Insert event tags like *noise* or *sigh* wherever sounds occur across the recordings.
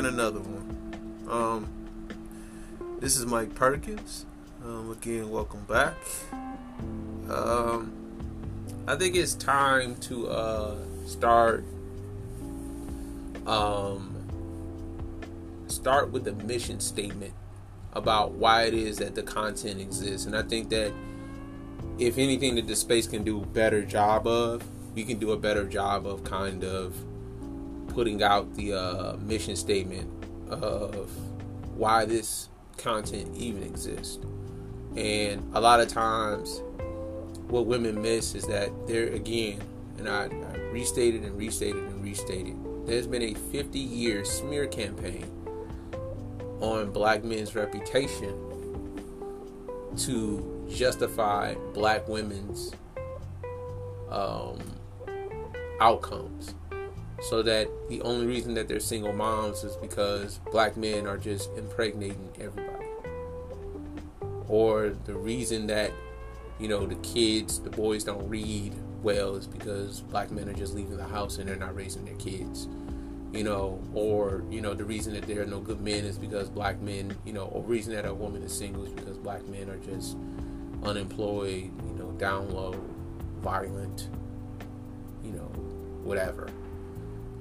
and another one. Um, this is Mike Perkins. Um, again, welcome back. Um, I think it's time to uh, start um, start with the mission statement about why it is that the content exists, and I think that if anything that the space can do a better job of, we can do a better job of kind of putting out the uh, mission statement of why this content even exists. And a lot of times, what women miss is that there again, and I, I restated and restated and restated, there's been a 50 year smear campaign on black men's reputation to justify black women's um, outcomes. So that the only reason that they're single moms is because black men are just impregnating everybody. Or the reason that, you know, the kids, the boys don't read well is because black men are just leaving the house and they're not raising their kids. You know, or, you know, the reason that there are no good men is because black men, you know, or reason that a woman is single is because black men are just unemployed, you know, down low, violent, you know, whatever.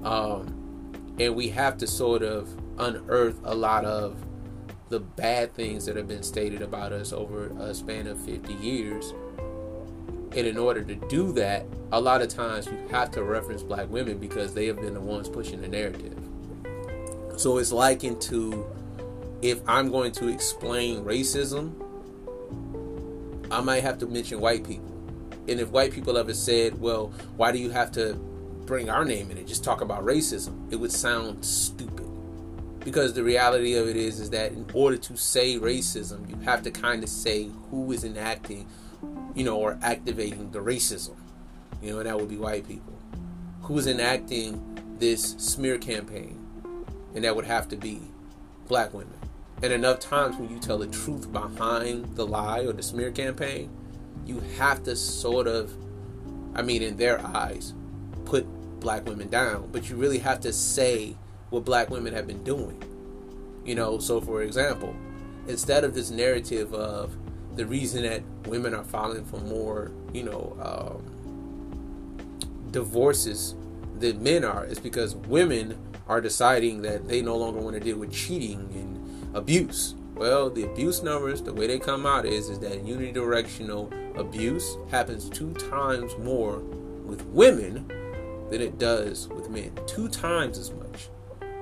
Um, and we have to sort of unearth a lot of the bad things that have been stated about us over a span of 50 years. And in order to do that, a lot of times you have to reference black women because they have been the ones pushing the narrative. So it's likened to if I'm going to explain racism, I might have to mention white people. And if white people ever said, well, why do you have to bring our name in it, just talk about racism, it would sound stupid. Because the reality of it is, is that in order to say racism, you have to kind of say who is enacting, you know, or activating the racism. You know, and that would be white people. Who is enacting this smear campaign? And that would have to be black women. And enough times when you tell the truth behind the lie or the smear campaign, you have to sort of, I mean, in their eyes, put black women down. But you really have to say what black women have been doing. You know, so for example, instead of this narrative of the reason that women are filing for more, you know, um, divorces than men are is because women are deciding that they no longer want to deal with cheating and abuse. Well, the abuse numbers, the way they come out is, is that unidirectional abuse happens two times more with women than it does with men. Two times as much.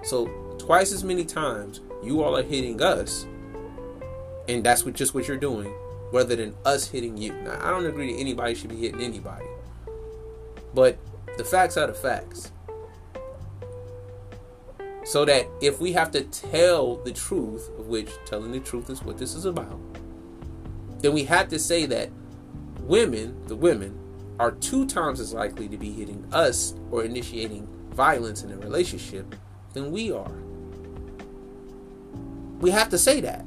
So twice as many times you all are hitting us, and that's what just what you're doing, rather than us hitting you. Now I don't agree that anybody should be hitting anybody. But the facts are the facts. So that if we have to tell the truth, of which telling the truth is what this is about, then we have to say that women, the women, are two times as likely to be hitting us or initiating violence in a relationship than we are. We have to say that.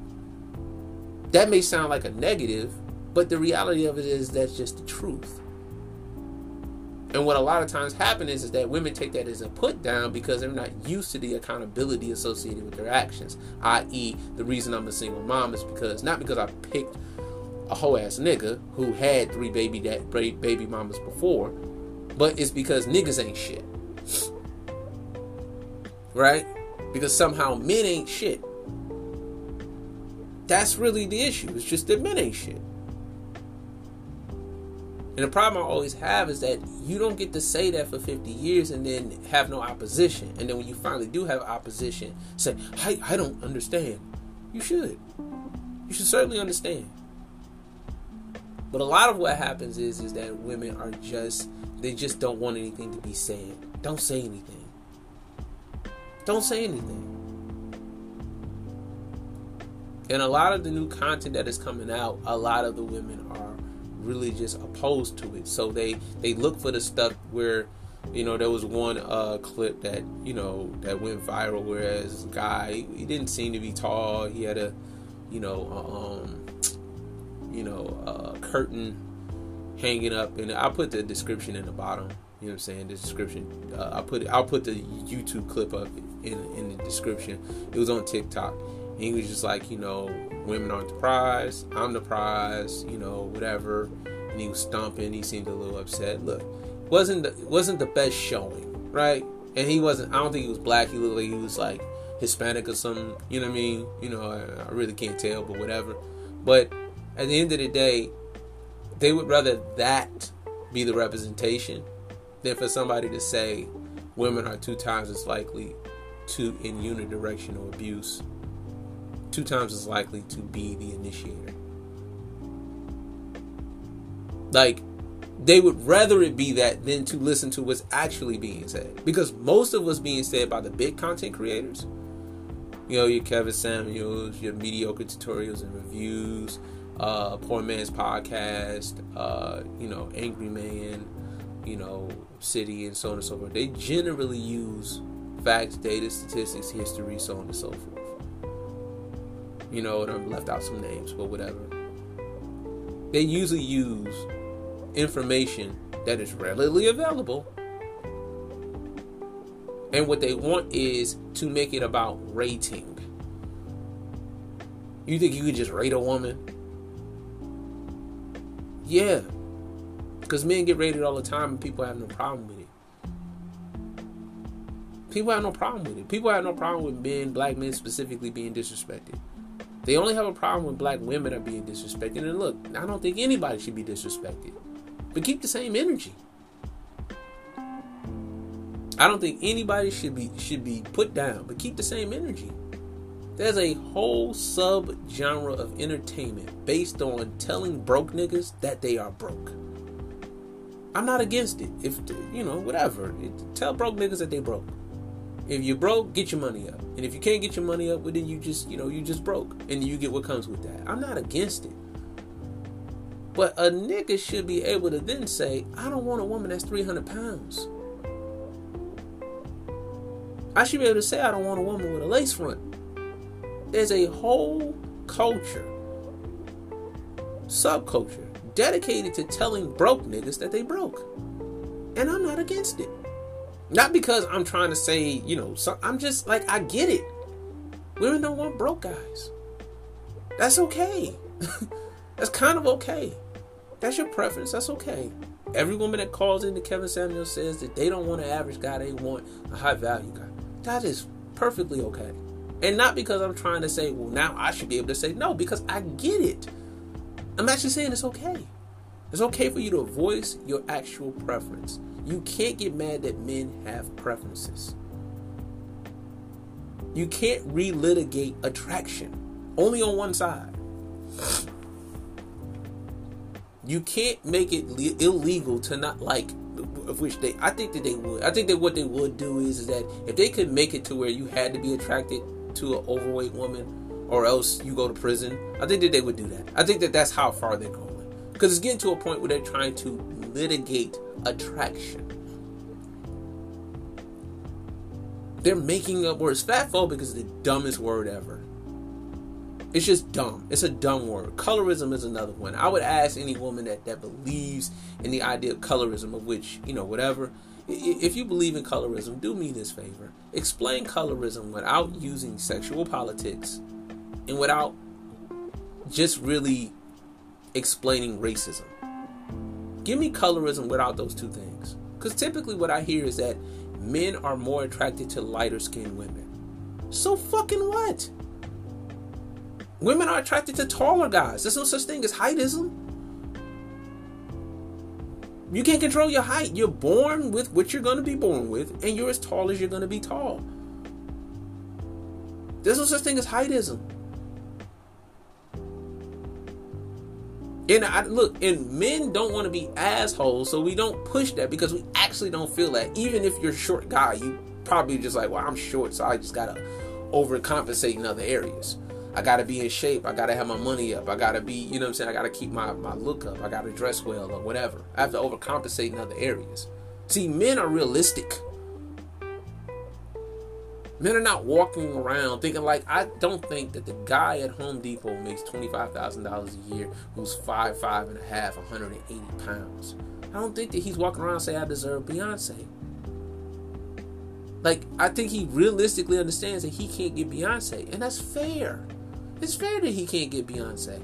That may sound like a negative, but the reality of it is that's just the truth. And what a lot of times happens is, is that women take that as a put down because they're not used to the accountability associated with their actions. I.e., the reason I'm a single mom is because not because I picked a whole ass nigga who had three baby dad, baby mamas before, but it's because niggas ain't shit. Right? Because somehow men ain't shit. That's really the issue. It's just that men ain't shit. And the problem I always have is that you don't get to say that for 50 years and then have no opposition. And then when you finally do have opposition, say, I, I don't understand. You should. You should certainly understand. But a lot of what happens is is that women are just they just don't want anything to be said. Don't say anything. Don't say anything. And a lot of the new content that is coming out, a lot of the women are really just opposed to it. So they they look for the stuff where you know there was one uh, clip that you know that went viral whereas guy he didn't seem to be tall. He had a you know um you know uh, curtain hanging up and I'll put the description in the bottom. You know what I'm saying? The description. Uh, I'll put it, I'll put the YouTube clip up in in the description. It was on TikTok. And he was just like, you know, women aren't the prize. I'm the prize. You know, whatever. And he was stomping. He seemed a little upset. Look, wasn't the, wasn't the best showing, right? And he wasn't. I don't think he was black. He looked like he was like Hispanic or something. You know what I mean? You know, I, I really can't tell, but whatever. But at the end of the day, they would rather that be the representation than for somebody to say women are two times as likely to in unidirectional abuse, two times as likely to be the initiator. Like, they would rather it be that than to listen to what's actually being said. Because most of what's being said by the big content creators, you know, your Kevin Samuels, your mediocre tutorials and reviews, uh, Poor Man's Podcast, uh, you know, Angry Man, you know, City, and so on and so forth. They generally use facts, data, statistics, history, so on and so forth. You know, and I've left out some names, but whatever. They usually use information that is readily available. And what they want is to make it about rating. You think you could just rate a woman? Yeah. Because men get rated all the time and people have no problem with it. People have no problem with it. People have no problem with men, black men specifically, being disrespected. They only have a problem when black women are being disrespected. And look, I don't think anybody should be disrespected. But keep the same energy. I don't think anybody should be should be put down, but keep the same energy. There's a whole sub genre of entertainment based on telling broke niggas that they are broke. I'm not against it. If you know, whatever. Tell broke niggas that they broke. If you're broke, get your money up. And if you can't get your money up, well then you just, you know, you just broke. And you get what comes with that. I'm not against it. But a nigga should be able to then say, I don't want a woman that's 300 pounds. I should be able to say, I don't want a woman with a lace front. There's a whole culture, subculture, dedicated to telling broke niggas that they broke. And I'm not against it. Not because I'm trying to say, you know, so, I'm just like, I get it. Women don't want broke guys. That's okay. *laughs* That's kind of okay. That's your preference. That's okay. Every woman that calls into Kevin Samuel says that they don't want an average guy, they want a high value guy. That is perfectly okay. And not because I'm trying to say, well, now I should be able to say no, because I get it. I'm actually saying it's okay. It's okay for you to voice your actual preference. You can't get mad that men have preferences. You can't relitigate attraction only on one side. You can't make it le- illegal to not like of which they I think that they would. I think that what they would do is, is that if they could make it to where you had to be attracted to an overweight woman or else you go to prison, I think that they would do that. I think that that's how far they're going. Because it's getting to a point where they're trying to litigate attraction. They're making up words. Fatphobic is the dumbest word ever. It's just dumb. It's a dumb word. Colorism is another one. I would ask any woman that, that believes in the idea of colorism, of which, you know, whatever. If you believe in colorism, do me this favor. Explain colorism without using sexual politics and without just really explaining racism. Give me colorism without those two things. Because typically, what I hear is that men are more attracted to lighter skinned women. So fucking what? Women are attracted to taller guys. There's no such thing as heightism. You can't control your height. You're born with what you're going to be born with, and you're as tall as you're going to be tall. There's no such thing as heightism. And I look, and men don't want to be assholes, so we don't push that because we actually don't feel that. Even if you're a short guy, you probably just like, well, I'm short, so I just gotta overcompensate in other areas. I gotta be in shape. I gotta have my money up. I gotta be, you know what I'm saying? I gotta keep my, my look up. I gotta dress well or whatever. I have to overcompensate in other areas. See, men are realistic. Men are not walking around thinking like I don't think that the guy at Home Depot makes twenty five thousand dollars a year who's five, five and a half, 180 pounds. I don't think that he's walking around saying I deserve Beyonce. Like I think he realistically understands that he can't get Beyonce, and that's fair. It's fair that he can't get Beyonce.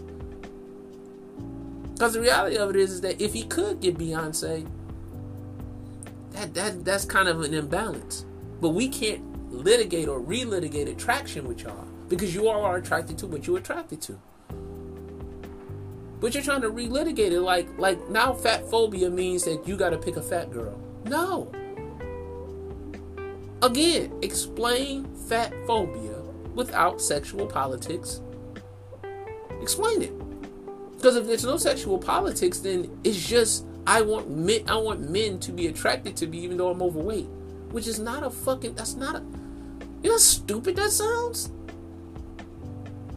Because the reality of it is, is that if he could get Beyonce, that, that that's kind of an imbalance. But we can't litigate or relitigate attraction with y'all because you all are attracted to what you're attracted to. But you're trying to relitigate it like like now fat phobia means that you got to pick a fat girl. No. Again, explain fat phobia without sexual politics. Explain it. Because if there's no sexual politics, then it's just I want men I want men to be attracted to me even though I'm overweight. Which is not a fucking that's not a you know how stupid that sounds?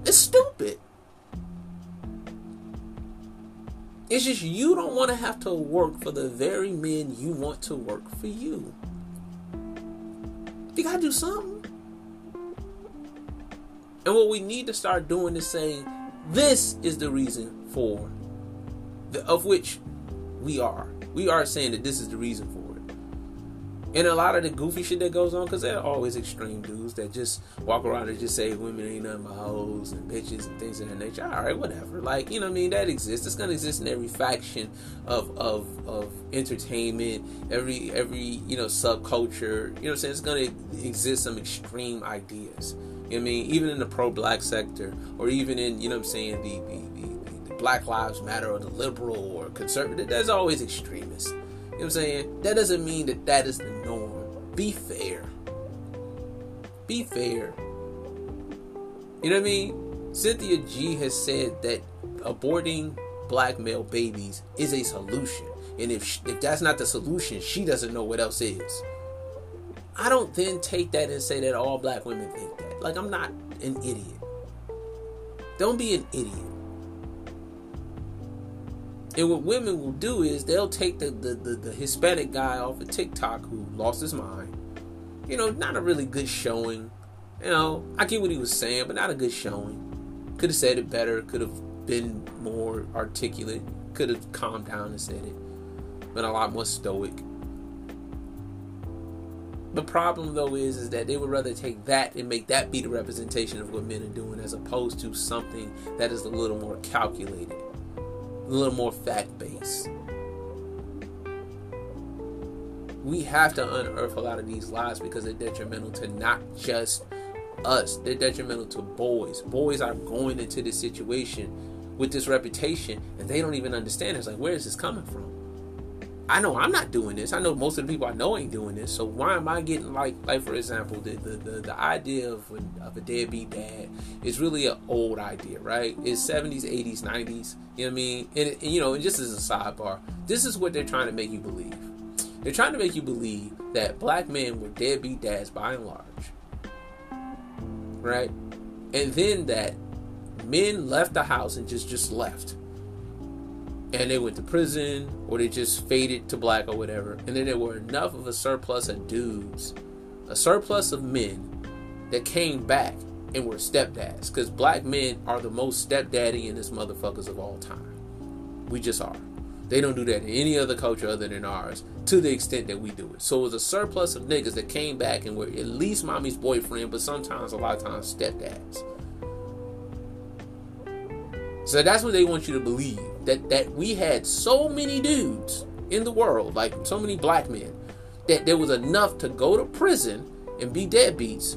It's stupid. It's just you don't want to have to work for the very men you want to work for you. You gotta do something. And what we need to start doing is saying, this is the reason for the, of which we are. We are saying that this is the reason for it. and a lot of the goofy shit that goes on, because there are always extreme dudes that just walk around and just say women ain't nothing but hoes and bitches and things of that nature. All right, whatever. Like, you know what I mean? That exists. It's to exist in every faction of, of, of entertainment, every, every, you know, subculture. You know what I'm saying? It's to exist some extreme ideas. I mean? Even in the pro black sector, or even in, you know what I'm saying, the, the, the, the Black Lives Matter or the liberal or conservative, there's always extremists. You know what I'm saying? That doesn't mean that that is the norm. Be fair. Be fair. You know what I mean? Cynthia G has said that aborting black male babies is a solution. And if she, if that's not the solution, she doesn't know what else is. I don't then take that and say that all black women think that. Like I'm not an idiot. Don't be an idiot. And what women will do is they'll take the, the, the, the, Hispanic guy off of TikTok who lost his mind. You know, not a really good showing. You know, I get what he was saying, but not a good showing. Could have said it better, could have been more articulate, could have calmed down and said it. Been a lot more stoic. The problem though is is that they would rather take that and make that be the representation of what men are doing as opposed to something that is a little more calculated a little more fact based. We have to unearth a lot of these lies because they're detrimental to not just us, they're detrimental to boys. Boys are going into this situation with this reputation and they don't even understand. It's like, where is this coming from? I know I'm not doing this. I know most of the people I know ain't doing this. So why am I getting like, like for example, the the, the, the idea of a, of a deadbeat dad is really an old idea, right? It's 70s, 80s, 90s. You know what I mean? And, and you know, and just as a sidebar, this is what they're trying to make you believe. They're trying to make you believe that black men were deadbeat dads by and large, right? And then that men left the house and just just left and they went to prison or they just faded to black or whatever. And then there were enough of a surplus of dudes, a surplus of men that came back and were stepdads. Because black men are the most stepdaddy in this motherfuckers of all time. We just are. They don't do that in any other culture other than ours to the extent that we do it. So it was a surplus of niggas that came back and were at least mommy's boyfriend, but sometimes, a lot of times, stepdads. So that's what they want you to believe that that we had so many dudes in the world, like so many black men, that there was enough to go to prison and be deadbeats,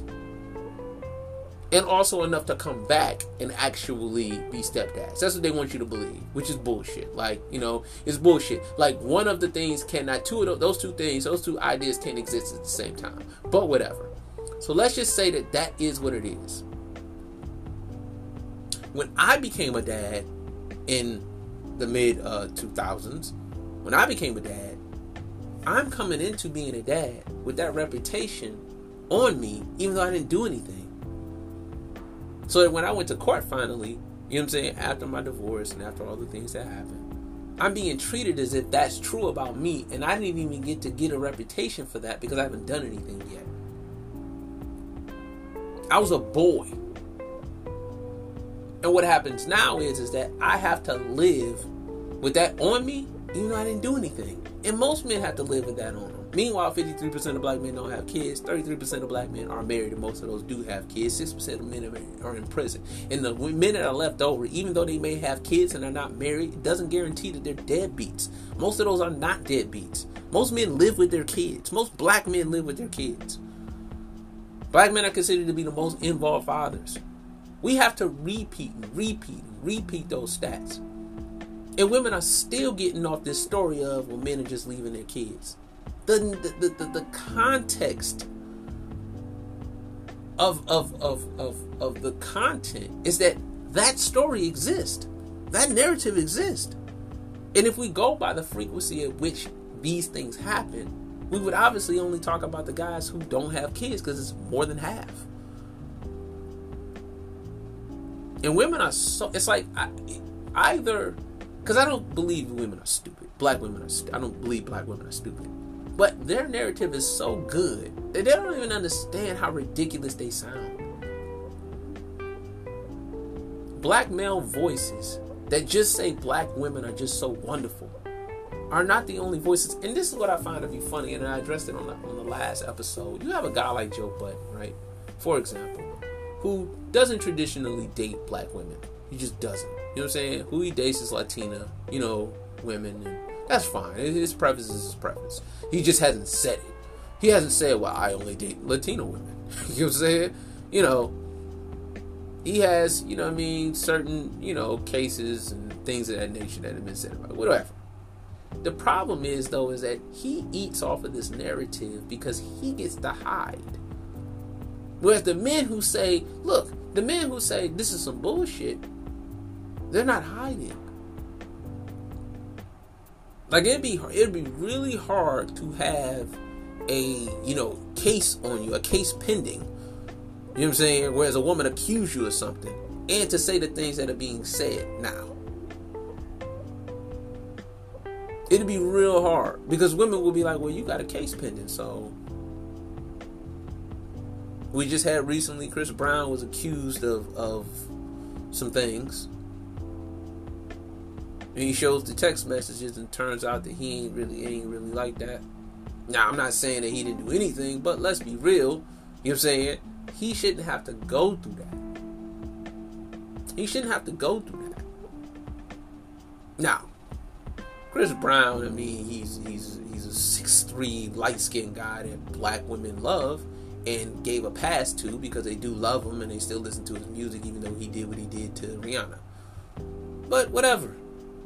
and also enough to come back and actually be stepdads. That's what they want you to believe, which is bullshit. Like you know, it's bullshit. Like one of the things cannot, two of those two things, those two ideas can't exist at the same time. But whatever. So let's just say that that is what it is when I became a dad in the mid uh, 2000s, when I became a dad, I'm coming into being a dad with that reputation on me, even though I didn't do anything. So that when I went to court finally, you know what I'm saying, after my divorce and after all the things that happened, I'm being treated as if that's true about me, and I didn't even get to get a reputation for that because I haven't done anything yet. I was a boy and what happens now is is that I have to live with that on me even though I didn't do anything. And most men have to live with that on them. Meanwhile, 53% of black men don't have kids, 33% of black men are married, and most of those do have kids. 6% of men are in prison. And the men that are left over, even though they may have kids and are not married, it doesn't guarantee that they're deadbeats. Most of those are not deadbeats. Most men live with their kids. Most black men live with their kids. Black men are considered to be the most involved fathers. We have to repeat repeat repeat those stats. And women are still getting off this story of well, men are just leaving their kids. The the, the, the context of, of, of, of, of the content is that that story exists. That narrative exists. And if we go by the frequency at which these things happen, we would obviously only talk about the guys who don't have kids because it's more than half. And women are so, it's like I, either because I don't believe women are stupid. Black women are. St- I don't believe black women are stupid. But their narrative is so good that they don't even understand how ridiculous they sound. Black male voices that just say black women are just so wonderful are not the only voices. And this is what I find to be funny, and I addressed it on the, on the last episode. You have a guy like Joe Budden, right? For example, who doesn't traditionally date black women. He just doesn't. You know what I'm saying? Who he dates is Latina, you know, women, and that's fine. His preference is his preference. He just hasn't said it. He hasn't said, well, I only date Latina women. *laughs* you know what I'm saying? You know, he has, you know what I mean, certain, you know, cases and things of that nature that have been said about. Whatever. The problem is, though, is that he eats off of this narrative because he gets to hide. Whereas the men who say, look, the men who say this is some bullshit, they're not hiding. Like it'd be it'd be really hard to have a you know case on you, a case pending. You know what I'm saying? Whereas a woman accuse you of something, and to say the things that are being said now. It'd be real hard because women will be like, "Well, you got a case pending, so." We just had recently Chris Brown was accused of of some things and he shows the text messages and turns out that he ain't really ain't really like that. Now I'm not saying that he didn't do anything, but let's be real. You know what I'm saying? He shouldn't have to go through that. He shouldn't have to go through that. Now, Chris Brown, I mean, he's he's he's a six three light skinned guy that black women love and gave a pass to because they do love him and they still listen to his music even though he did what he did to Rihanna. But whatever.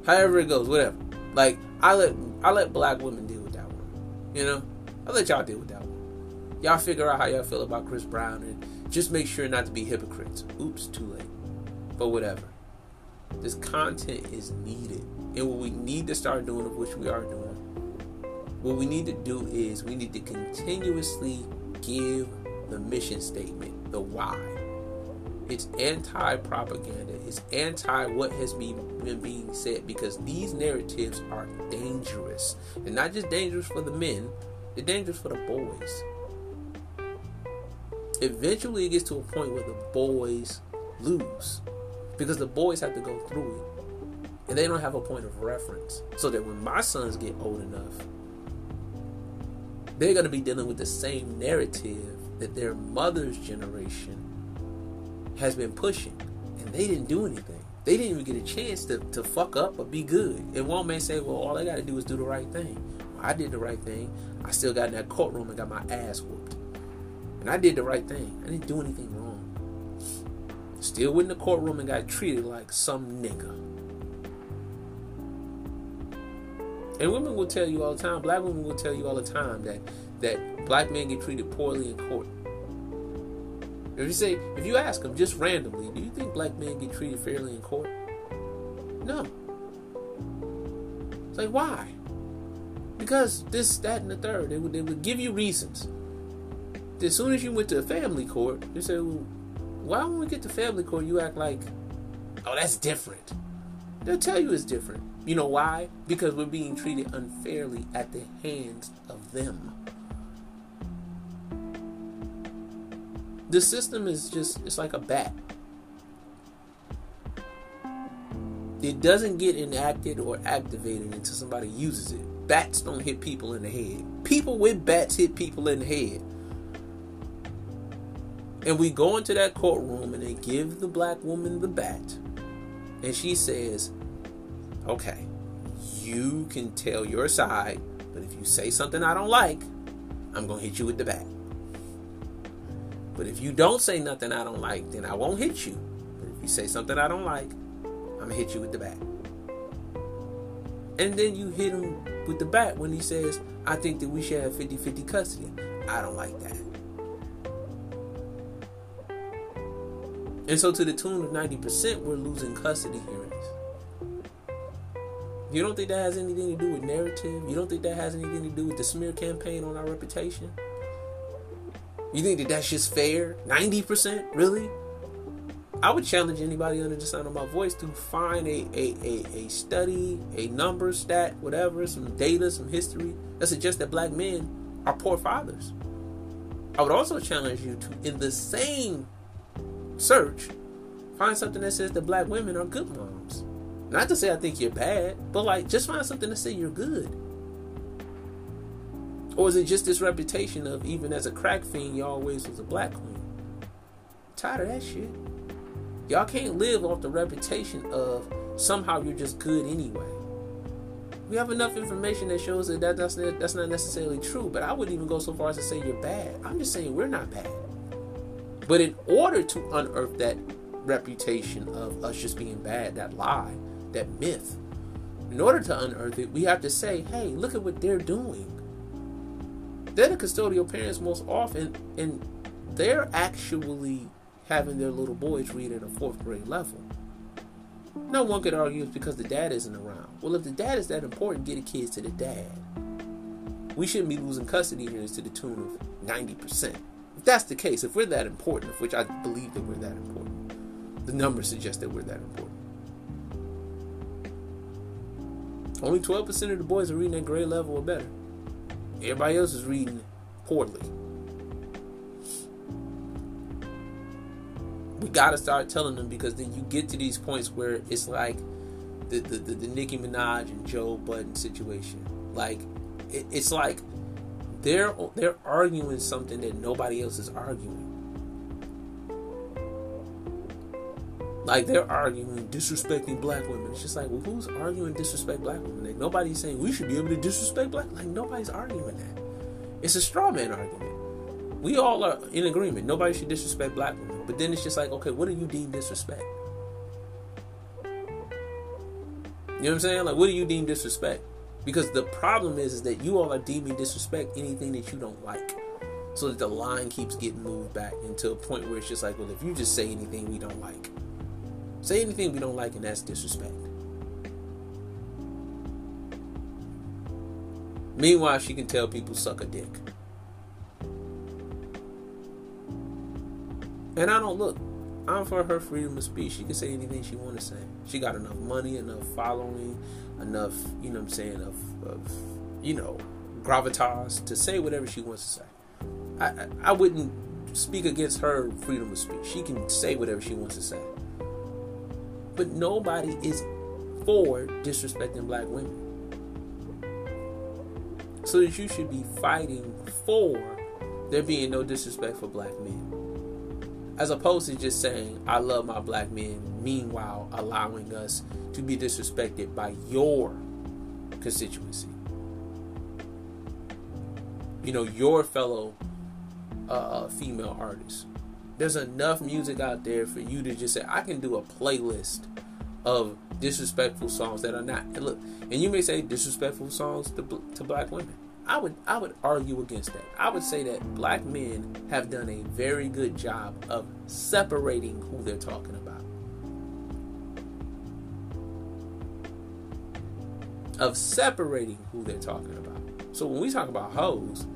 However it goes, whatever. Like I let I let black women deal with that one. You know, I let y'all deal with that one. Y'all figure out how y'all feel about Chris Brown and just make sure not to be hypocrites. Oops, too late. But whatever. This content is needed, and what we need to start doing, of which we are doing, what we need to do is we need to continuously give the mission statement, the why it's anti propaganda. It's anti what has been being said because these narratives are dangerous. They're not just dangerous for the men, they're dangerous for the boys. Eventually, it gets to a point where the boys lose because the boys have to go through it and they don't have a point of reference. So that when my sons get old enough, they're going to be dealing with the same narrative that their mother's generation has been pushing, and they didn't do anything. They didn't even get a chance to, to fuck up or be good. And one man say, well, all I got to do is do the right thing. Well, I did the right thing. I still got in that courtroom and got my ass whooped. And I did the right thing. I didn't do anything wrong. Still went in the courtroom and got treated like some nigga. And women will tell you all the time, black women will tell you all the time that that black men get treated poorly in court. If you say, if you ask them just randomly, do you think black men get treated fairly in court? No. It's like, why? Because this, that, and the third. They would, they would give you reasons. As soon as you went to a family court, they say, well, why when we get to family court, you act like, oh, that's different. They'll tell you it's different. You know why? Because we're being treated unfairly at the hands of them. the system is just it's like a bat. it doesn't get enacted or activated until somebody uses it. Bats don't hit people in the head. People with bats hit people in the head. And we go into that courtroom and they give the black woman the bat. And she says, okay, you can tell your side, but if you say something I don't like, I'm going to hit you with the bat. But if you don't say nothing I don't like, then I won't hit you. But if you say something I don't like, I'm going to hit you with the bat. And then you hit him with the bat when he says, I think that we should have 50 50 custody. I don't like that. And so, to the tune of 90%, we're losing custody hearings. You don't think that has anything to do with narrative? You don't think that has anything to do with the smear campaign on our reputation? You think that that's just fair? 90%? Really? I would challenge anybody under the sound of my voice to find a, a, a, a study, a number, stat, whatever, some data, some history that suggests that black men are poor fathers. I would also challenge you to, in the same search, find something that says that black women are good moms. Not to say I think you're bad, but like just find something to say you're good. Or is it just this reputation of even as a crack fiend, you always was a black queen? tired of that shit. Y'all can't live off the reputation of somehow you're just good anyway. We have enough information that shows that, that that's, that's not necessarily true, but I wouldn't even go so far as to say you're bad. I'm just saying we're not bad. But in order to unearth that reputation of us just being bad, that lie, that myth, in order to unearth it, we have to say, hey, look at what they're doing. They're the custodial parents most often, and they're actually having their little boys read at a fourth grade level. No one could argue it's because the dad isn't around. Well, if the dad is that important, get the kids to the dad. We shouldn't be losing custody hearings to the tune of 90%. If that's the case, if we're that important, of which I believe that we're that important, the numbers suggest that we're that important. Only 12% of the boys are reading at grade level or better. Everybody else is reading poorly. We gotta start telling them because then you get to these points where it's like the the, the, the Nicki Minaj and Joe Budden situation. Like it, it's like they're they're arguing something that nobody else is arguing. Like they're arguing disrespecting black women. It's just like, well, who's arguing disrespect black women? Like nobody's saying we should be able to disrespect black. Like nobody's arguing that. It's a straw man argument. We all are in agreement. Nobody should disrespect black women. But then it's just like, okay, what do you deem disrespect? You know what I'm saying? Like, what do you deem disrespect? Because the problem is, is that you all are deeming disrespect anything that you don't like. So that the line keeps getting moved back into a point where it's just like, well, if you just say anything we don't like, Say anything we don't like, and that's disrespect. Meanwhile, she can tell people suck a dick. And I don't look. I'm for her freedom of speech. She can say anything she want to say. She got enough money, enough following, enough, you know what I'm saying, of, of you know, gravitas to say whatever she wants to say. I, I, I wouldn't speak against her freedom of speech. She can say whatever she wants to say. But nobody is for disrespecting black women. So that you should be fighting for there being no disrespect for black men. As opposed to just saying, I love my black men, meanwhile allowing us to be disrespected by your constituency. You know, your fellow uh, uh female artists there's enough music out there for you to just say, I can do a playlist of disrespectful songs that are not. And look, and you may say disrespectful songs to, to black women. I would I would argue against that. I would say that black men have done a very good job of separating who they're talking about. Of separating who they're talking about. So when we talk about hoes,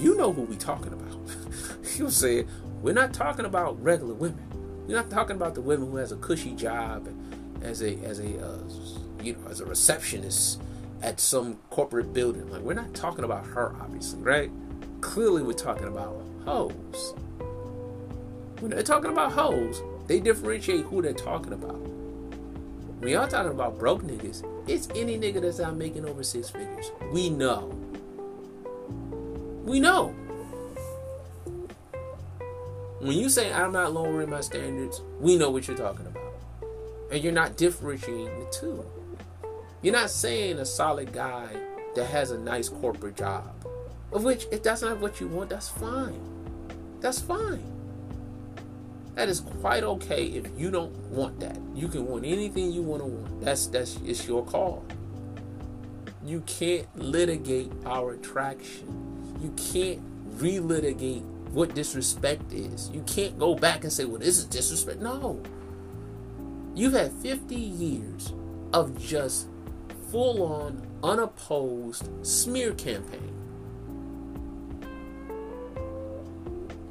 you know who we talking about. *laughs* you say we're not talking about regular women. We're not talking about the women who has a cushy job as a as a uh, you know as a receptionist at some corporate building. Like we're not talking about her, obviously, right? Clearly, we're talking about hoes. When they're talking about hoes, they differentiate who they're talking about. When y'all talking about broke niggas, it's any nigga that's not making over six figures. We know. We know. When you say I'm not lowering my standards, we know what you're talking about. And you're not differentiating the two. You're not saying a solid guy that has a nice corporate job. Of which, if that's not what you want, that's fine. That's fine. That is quite okay if you don't want that. You can want anything you want to want. That's that's it's your call. You can't litigate our attraction. You can't relitigate what disrespect is. You can't go back and say, well, this is disrespect. No. You've had 50 years of just full on, unopposed smear campaign.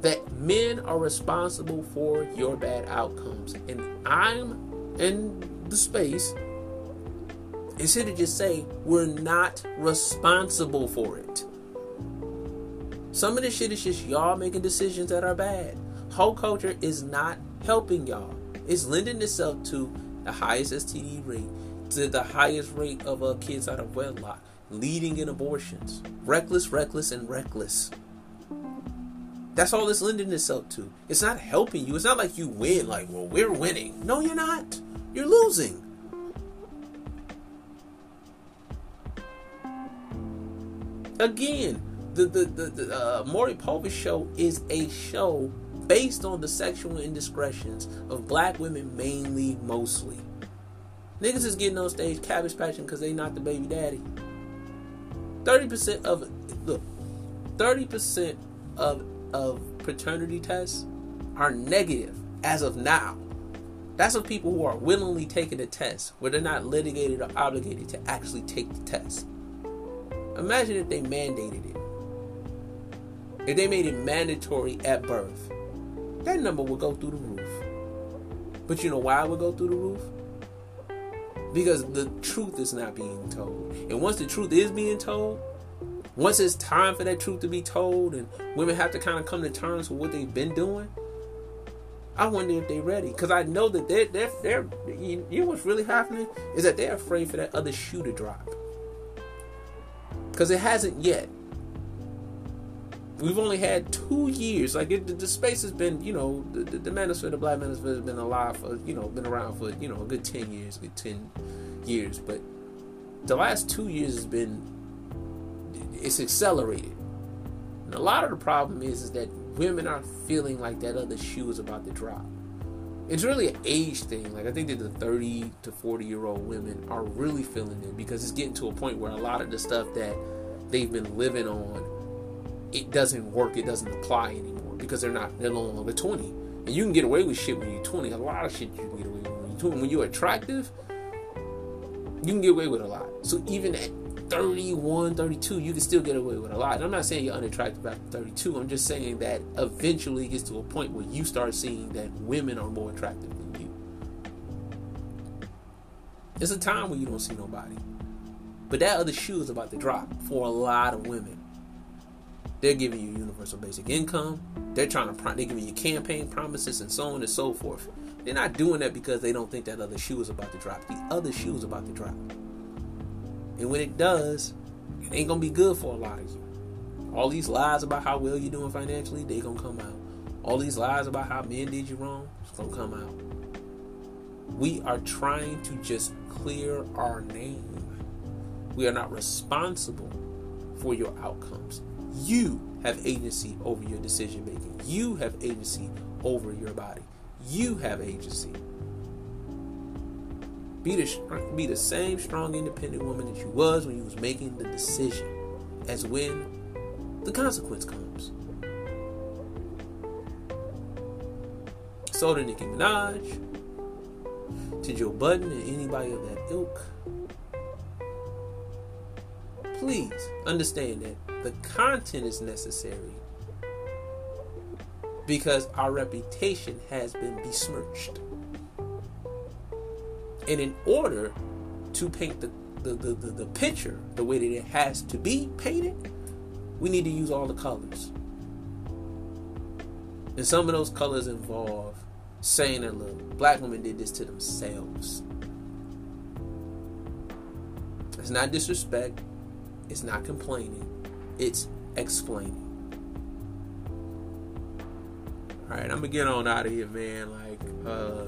That men are responsible for your bad outcomes. And I'm in the space instead of just say we're not responsible for it. Some of this shit is just y'all making decisions that are bad. Whole culture is not helping y'all. It's lending itself to the highest STD rate, to the highest rate of uh, kids out of wedlock, leading in abortions. Reckless, reckless, and reckless. That's all it's lending itself to. It's not helping you. It's not like you win, like, well, we're winning. No, you're not. You're losing. Again, the the the, the uh, Maury Povich show is a show based on the sexual indiscretions of black women, mainly, mostly. Niggas is getting on stage cabbage patching because they not the baby daddy. Thirty percent of look, thirty percent of of paternity tests are negative as of now. That's of people who are willingly taking the test, where they're not litigated or obligated to actually take the test. Imagine if they mandated it. If they made it mandatory at birth, that number would go through the roof. But you know why it would go through the roof? Because the truth is not being told. And once the truth is being told, once it's time for that truth to be told and women have to kind of come to terms with what they've been doing, I wonder if they're ready. Because I know that they're, they're, they're, you know what's really happening? Is that they're afraid for that other shoe to drop. Because it hasn't yet we've only had two years. Like it, the, space has been, you know, the, the, the manosphere, the black manosphere has been alive for, you know, been around for, you know, a good ten years, good ten years. But the last two years has been, it's accelerated. And a lot of the problem is, is that women are feeling like that other shoe is about to drop. It's really an age thing. Like I think that the 30 to 40 year old women are really feeling it because it's getting to a point where a lot of the stuff that they've been living on it doesn't work, it doesn't apply anymore because they're not they're no longer 20. And you can get away with shit when you're 20. A lot of shit you can get away with when you're 20. When you're attractive, you can get away with a lot. So even at 31, 32, you can still get away with a lot. And I'm not saying you're unattractive after 32. I'm just saying that eventually it gets to a point where you start seeing that women are more attractive than you. It's a time when you don't see nobody. But that other shoe is about to drop for a lot of women. They're giving you universal basic income. They're trying to they're giving you campaign promises and so on and so forth. They're not doing that because they don't think that other shoe is about to drop. The other shoe is about to drop. And when it does, it ain't gonna be good for a lot of you. All these lies about how well you're doing financially, they gonna come out. All these lies about how men did you wrong, it's gonna come out. We are trying to just clear our name. We are not responsible for your outcomes. You have agency over your decision making. You have agency over your body. You have agency. Be the, be the same strong, independent woman that you was when you was making the decision as when the consequence comes. So to Nicki Minaj, to Joe Budden and anybody of that ilk, please understand that the content is necessary because our reputation has been besmirched. And in order to paint the, the, the, the, the picture the way that it has to be painted, we need to use all the colors. And some of those colors involve saying that look, black women did this to themselves. It's not disrespect. It's not complaining. It's explaining. All right, I'm gonna get on out of here, man. Like, uh,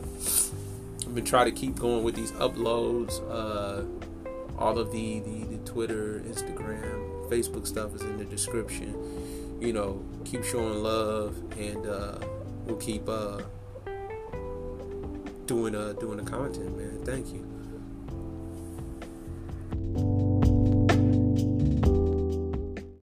I'm gonna try to keep going with these uploads. Uh, all of the, the the Twitter, Instagram, Facebook stuff is in the description. You know, keep showing love, and uh, we'll keep uh, doing uh doing the content, man. Thank you.